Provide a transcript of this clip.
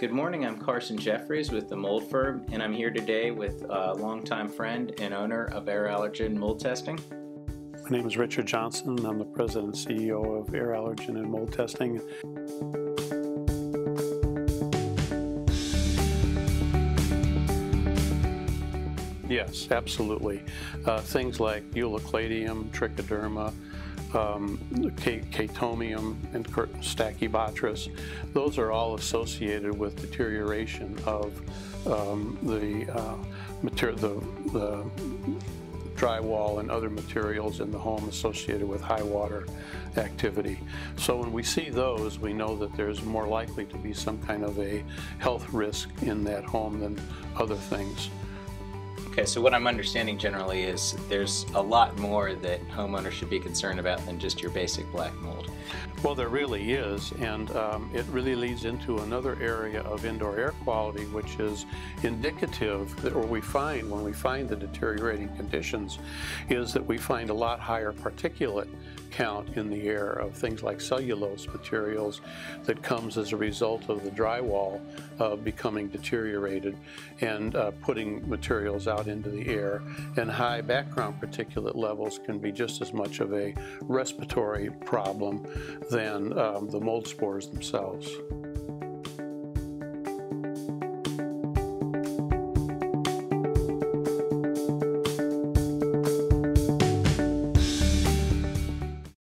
Good morning, I'm Carson Jeffries with the Mold Firm, and I'm here today with a longtime friend and owner of Air Allergen Mold Testing. My name is Richard Johnson. I'm the president and CEO of Air Allergen and Mold Testing. Yes, absolutely. Uh, things like Ulocladium, trichoderma, um, chaetomium and stachybotrys, those are all associated with deterioration of um, the, uh, the, the drywall and other materials in the home associated with high water activity. So when we see those, we know that there's more likely to be some kind of a health risk in that home than other things. Okay, so what I'm understanding generally is there's a lot more that homeowners should be concerned about than just your basic black mold. Well, there really is, and um, it really leads into another area of indoor air quality, which is indicative, that, or we find when we find the deteriorating conditions, is that we find a lot higher particulate count in the air of things like cellulose materials that comes as a result of the drywall uh, becoming deteriorated and uh, putting materials out into the air. And high background particulate levels can be just as much of a respiratory problem than um, the mold spores themselves.